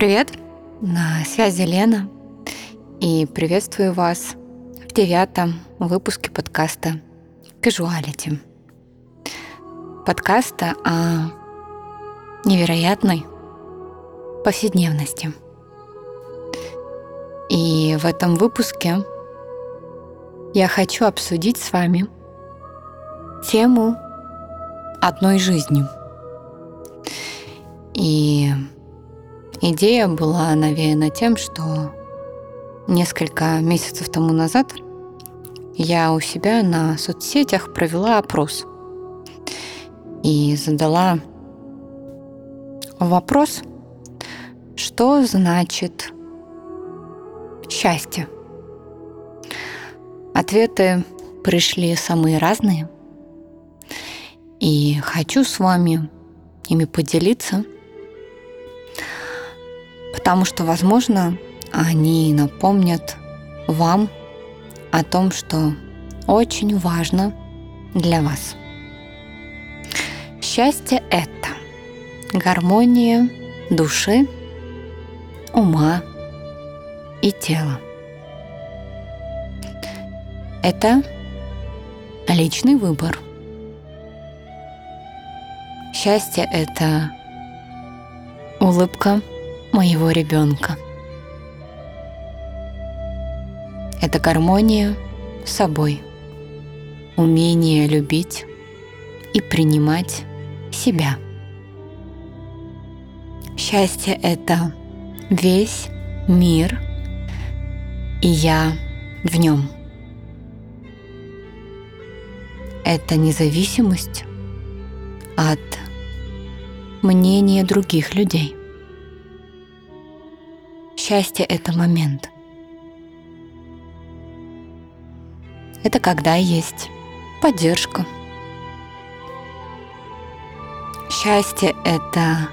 Привет! На связи Лена. И приветствую вас в девятом выпуске подкаста «Casuality». Подкаста о невероятной повседневности. И в этом выпуске я хочу обсудить с вами тему одной жизни. И идея была навеяна тем, что несколько месяцев тому назад я у себя на соцсетях провела опрос и задала вопрос, что значит счастье. Ответы пришли самые разные, и хочу с вами ими поделиться, потому что, возможно, они напомнят вам о том, что очень важно для вас. Счастье — это гармония души, ума и тела. Это личный выбор. Счастье — это улыбка моего ребенка. Это гармония с собой, умение любить и принимать себя. Счастье — это весь мир, и я в нем. Это независимость от мнения других людей. Счастье — это момент. Это когда есть поддержка. Счастье — это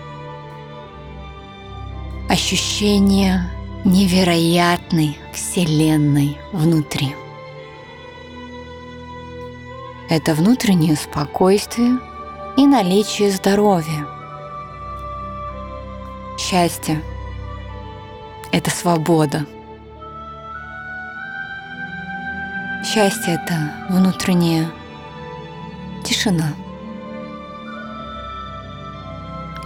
ощущение невероятной Вселенной внутри. Это внутреннее спокойствие и наличие здоровья. Счастье — это свобода. Счастье — это внутренняя тишина.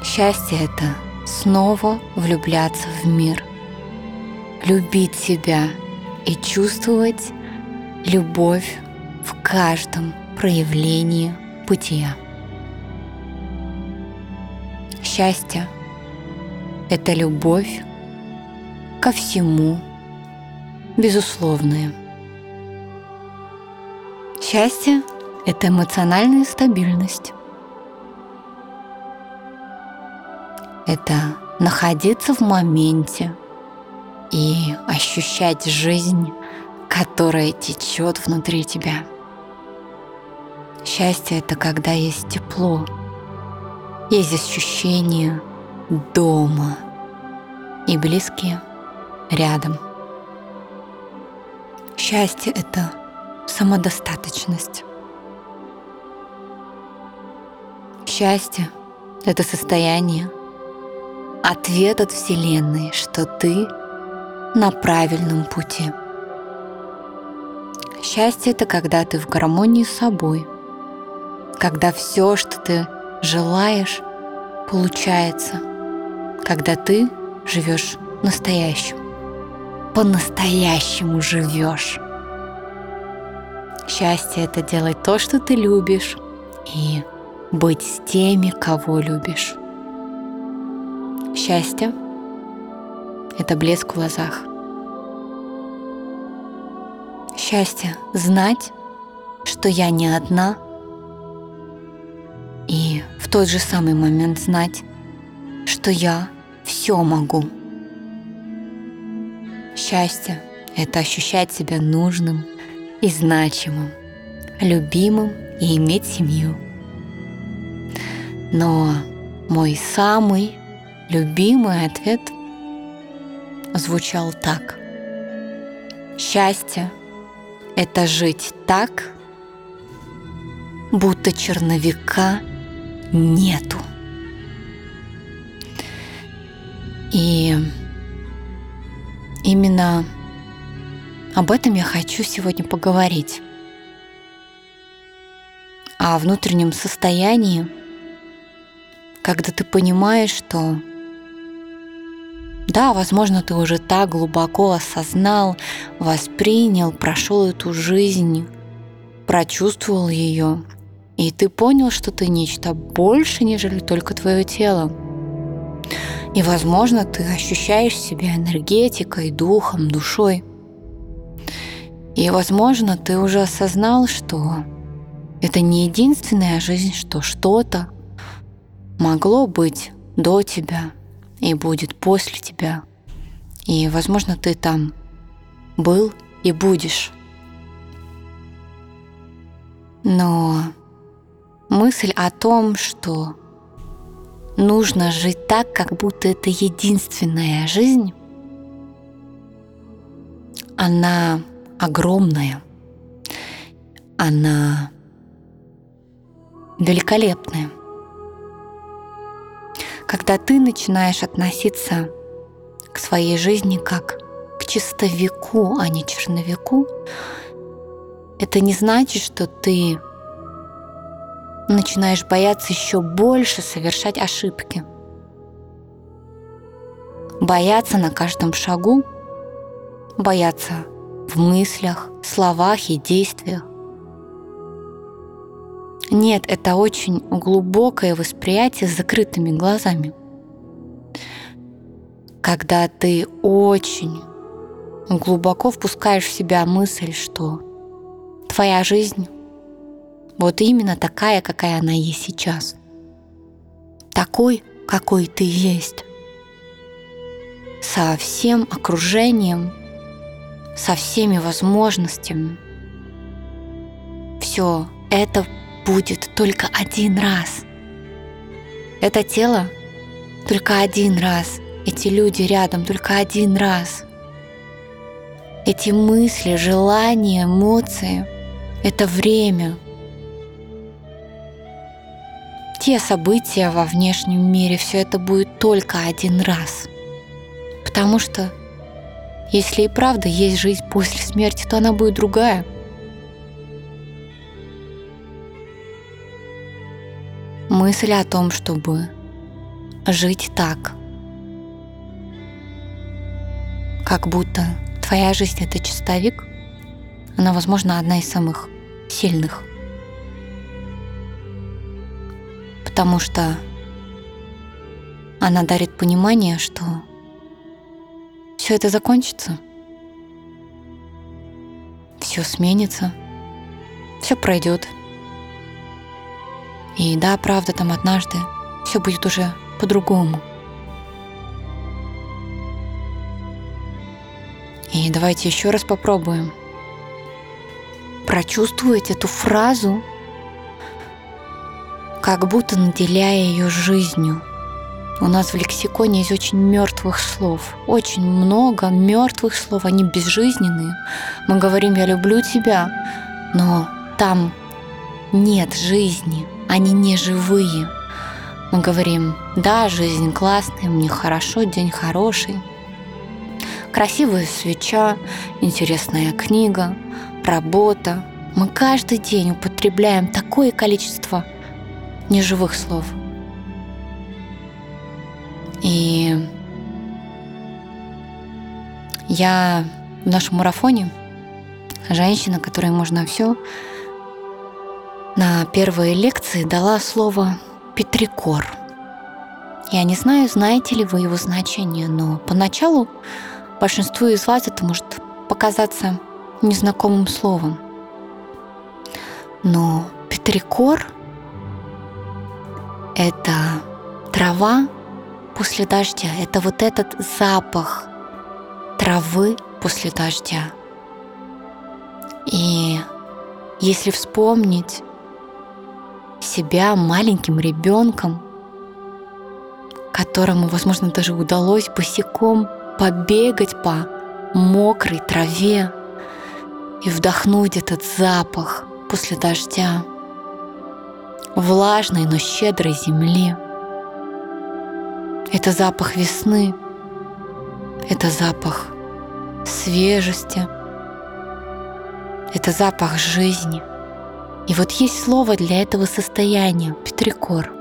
Счастье — это снова влюбляться в мир, любить себя и чувствовать любовь в каждом проявлении бытия. Счастье — это любовь ко всему безусловное. Счастье — это эмоциональная стабильность. Это находиться в моменте и ощущать жизнь, которая течет внутри тебя. Счастье — это когда есть тепло, есть ощущение дома и близкие рядом. Счастье — это самодостаточность. Счастье — это состояние, ответ от Вселенной, что ты на правильном пути. Счастье — это когда ты в гармонии с собой, когда все, что ты желаешь, получается, когда ты живешь настоящим, по-настоящему живешь. Счастье — это делать то, что ты любишь, и быть с теми, кого любишь. Счастье — это блеск в глазах. Счастье — знать, что я не одна, и в тот же самый момент знать, что я все могу. Счастье — это ощущать себя нужным и значимым, любимым и иметь семью. Но мой самый любимый ответ звучал так. Счастье — это жить так, будто черновика нету. Об этом я хочу сегодня поговорить. О внутреннем состоянии, когда ты понимаешь, что да, возможно, ты уже так глубоко осознал, воспринял, прошел эту жизнь, прочувствовал ее, и ты понял, что ты нечто больше, нежели только твое тело. И, возможно, ты ощущаешь себя энергетикой, духом, душой. И, возможно, ты уже осознал, что это не единственная жизнь, что что-то могло быть до тебя и будет после тебя. И, возможно, ты там был и будешь. Но мысль о том, что нужно жить так, как будто это единственная жизнь, она огромная, она великолепная. Когда ты начинаешь относиться к своей жизни как к чистовику, а не черновику, это не значит, что ты начинаешь бояться еще больше совершать ошибки. Бояться на каждом шагу, бояться в мыслях, словах и действиях. Нет, это очень глубокое восприятие с закрытыми глазами. Когда ты очень глубоко впускаешь в себя мысль, что твоя жизнь вот именно такая, какая она есть сейчас. Такой, какой ты есть. Со всем окружением, со всеми возможностями. Все это будет только один раз. Это тело только один раз. Эти люди рядом только один раз. Эти мысли, желания, эмоции — это время — те события во внешнем мире, все это будет только один раз. Потому что если и правда есть жизнь после смерти, то она будет другая. Мысль о том, чтобы жить так, как будто твоя жизнь — это чистовик, она, возможно, одна из самых сильных. Потому что она дарит понимание, что все это закончится, все сменится, все пройдет. И да, правда, там однажды все будет уже по-другому. И давайте еще раз попробуем прочувствовать эту фразу как будто наделяя ее жизнью. У нас в лексиконе есть очень мертвых слов. Очень много мертвых слов, они безжизненные. Мы говорим «я люблю тебя», но там нет жизни, они не живые. Мы говорим «да, жизнь классная, мне хорошо, день хороший». Красивая свеча, интересная книга, работа. Мы каждый день употребляем такое количество неживых слов. И я в нашем марафоне женщина, которой можно все, на первой лекции дала слово «петрикор». Я не знаю, знаете ли вы его значение, но поначалу большинству из вас это может показаться незнакомым словом. Но петрикор — это трава после дождя, это вот этот запах травы после дождя. И если вспомнить себя маленьким ребенком, которому, возможно, даже удалось босиком побегать по мокрой траве и вдохнуть этот запах после дождя, влажной, но щедрой земли. Это запах весны, Это запах свежести. Это запах жизни. И вот есть слово для этого состояния – петрикор.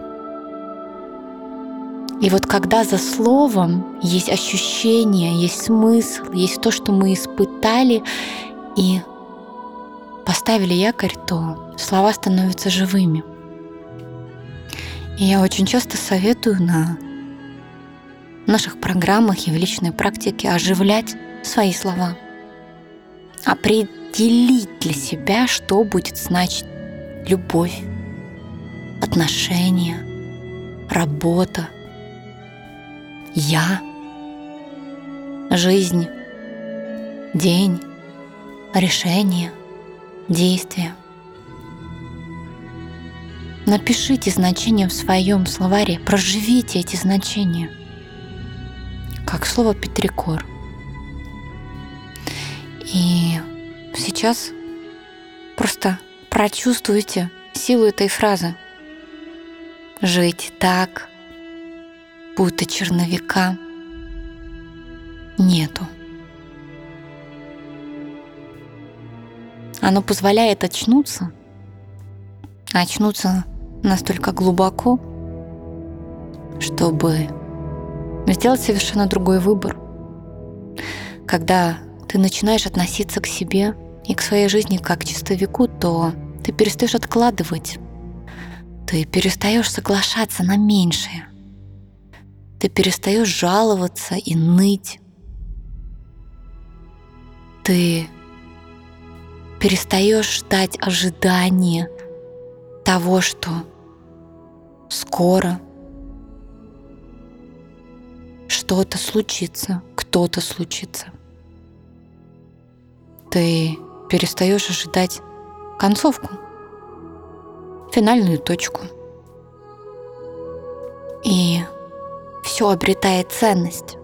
И вот когда за словом есть ощущение, есть смысл, есть то, что мы испытали и поставили якорь, то слова становятся живыми. И я очень часто советую на наших программах и в личной практике оживлять свои слова. Определить для себя, что будет значить любовь, отношения, работа, я, жизнь, день, решение, действие. Напишите значения в своем словаре, проживите эти значения, как слово Петрикор. И сейчас просто прочувствуйте силу этой фразы. Жить так, будто черновика нету. Оно позволяет очнуться, очнуться настолько глубоко, чтобы сделать совершенно другой выбор. Когда ты начинаешь относиться к себе и к своей жизни как к чистовику, то ты перестаешь откладывать, ты перестаешь соглашаться на меньшее, ты перестаешь жаловаться и ныть, ты перестаешь ждать ожидания того, что скоро что-то случится, кто-то случится. Ты перестаешь ожидать концовку, финальную точку. И все обретает ценность.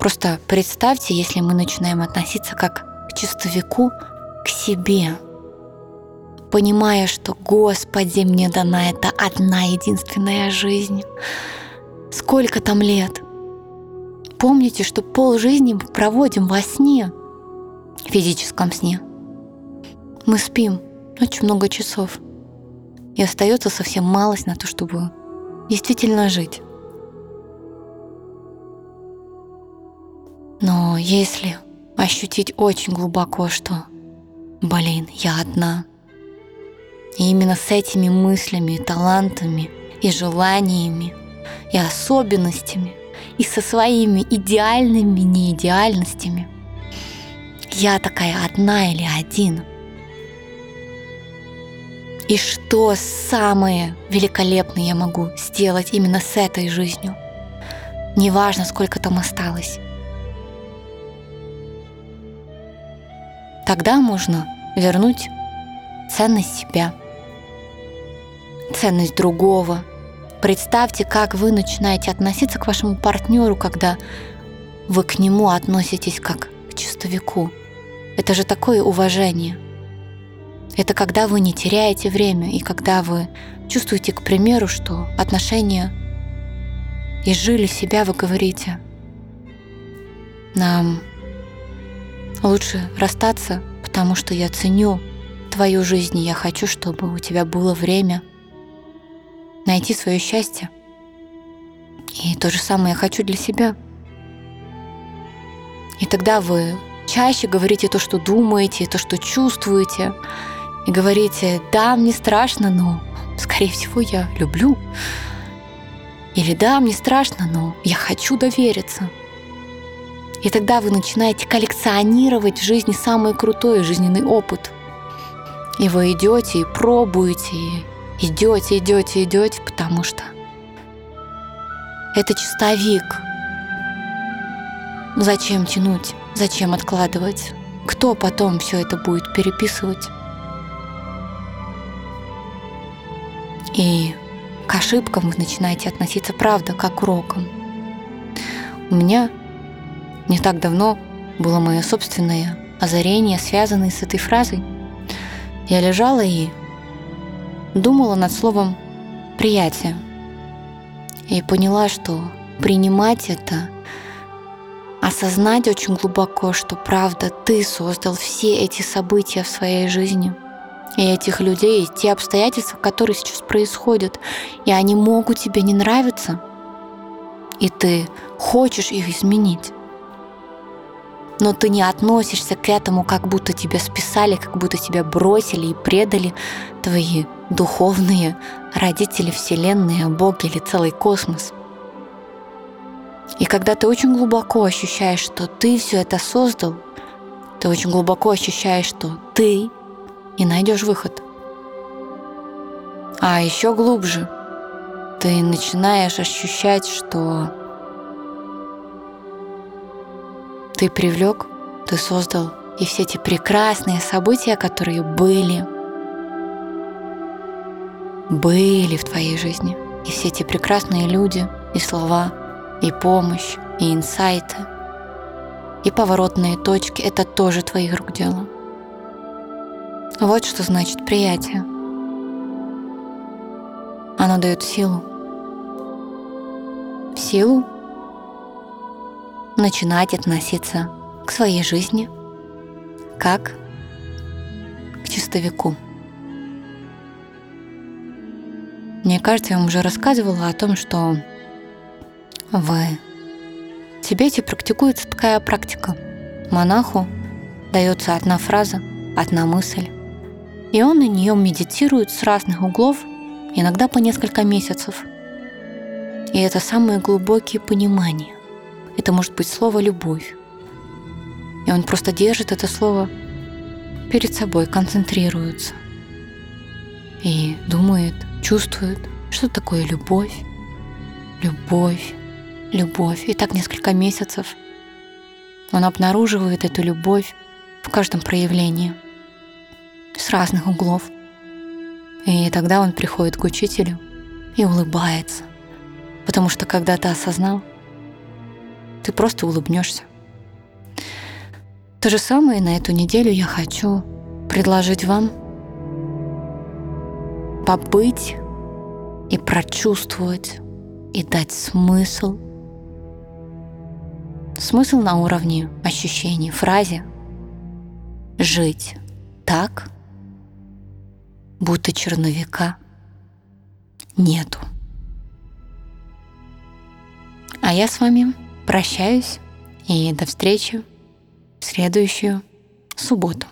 Просто представьте, если мы начинаем относиться как к чистовику, к себе, понимая, что Господи, мне дана эта одна единственная жизнь. Сколько там лет? Помните, что пол жизни мы проводим во сне, физическом сне. Мы спим очень много часов, и остается совсем малость на то, чтобы действительно жить. Но если ощутить очень глубоко, что, блин, я одна, и именно с этими мыслями, талантами и желаниями, и особенностями, и со своими идеальными неидеальностями. Я такая одна или один. И что самое великолепное я могу сделать именно с этой жизнью? Неважно, сколько там осталось. Тогда можно вернуть ценность себя – ценность другого. Представьте, как вы начинаете относиться к вашему партнеру, когда вы к нему относитесь как к чистовику. Это же такое уважение. Это когда вы не теряете время и когда вы чувствуете, к примеру, что отношения изжили себя, вы говорите, нам лучше расстаться, потому что я ценю твою жизнь, и я хочу, чтобы у тебя было время найти свое счастье. И то же самое я хочу для себя. И тогда вы чаще говорите то, что думаете, то, что чувствуете. И говорите, да, мне страшно, но, скорее всего, я люблю. Или да, мне страшно, но я хочу довериться. И тогда вы начинаете коллекционировать в жизни самый крутой жизненный опыт. И вы идете и пробуете, идете, идете, идете, потому что это чистовик. Зачем тянуть? Зачем откладывать? Кто потом все это будет переписывать? И к ошибкам вы начинаете относиться, правда, как к урокам. У меня не так давно было мое собственное озарение, связанное с этой фразой. Я лежала и думала над словом «приятие» и поняла, что принимать это осознать очень глубоко, что правда ты создал все эти события в своей жизни. И этих людей, и те обстоятельства, которые сейчас происходят. И они могут тебе не нравиться. И ты хочешь их изменить. Но ты не относишься к этому, как будто тебя списали, как будто тебя бросили и предали твои духовные родители Вселенной, Бог или целый космос – и когда ты очень глубоко ощущаешь, что ты все это создал, ты очень глубоко ощущаешь, что ты и найдешь выход. А еще глубже ты начинаешь ощущать, что ты привлек, ты создал и все эти прекрасные события, которые были, были в твоей жизни, и все эти прекрасные люди и слова, и помощь, и инсайты, и поворотные точки — это тоже твоих рук дело. Вот что значит приятие. Оно дает силу. Силу начинать относиться к своей жизни как к чистовику. Мне кажется, я вам уже рассказывала о том, что в Тибете практикуется такая практика. Монаху дается одна фраза, одна мысль, и он на нее медитирует с разных углов, иногда по несколько месяцев. И это самые глубокие понимания. Это может быть слово «любовь». И он просто держит это слово перед собой, концентрируется. И думает, чувствует, что такое любовь. Любовь любовь. И так несколько месяцев он обнаруживает эту любовь в каждом проявлении, с разных углов. И тогда он приходит к учителю и улыбается, потому что когда ты осознал, ты просто улыбнешься. То же самое на эту неделю я хочу предложить вам побыть и прочувствовать и дать смысл – Смысл на уровне ощущений, фразе «жить так, будто черновика нету». А я с вами прощаюсь и до встречи в следующую субботу.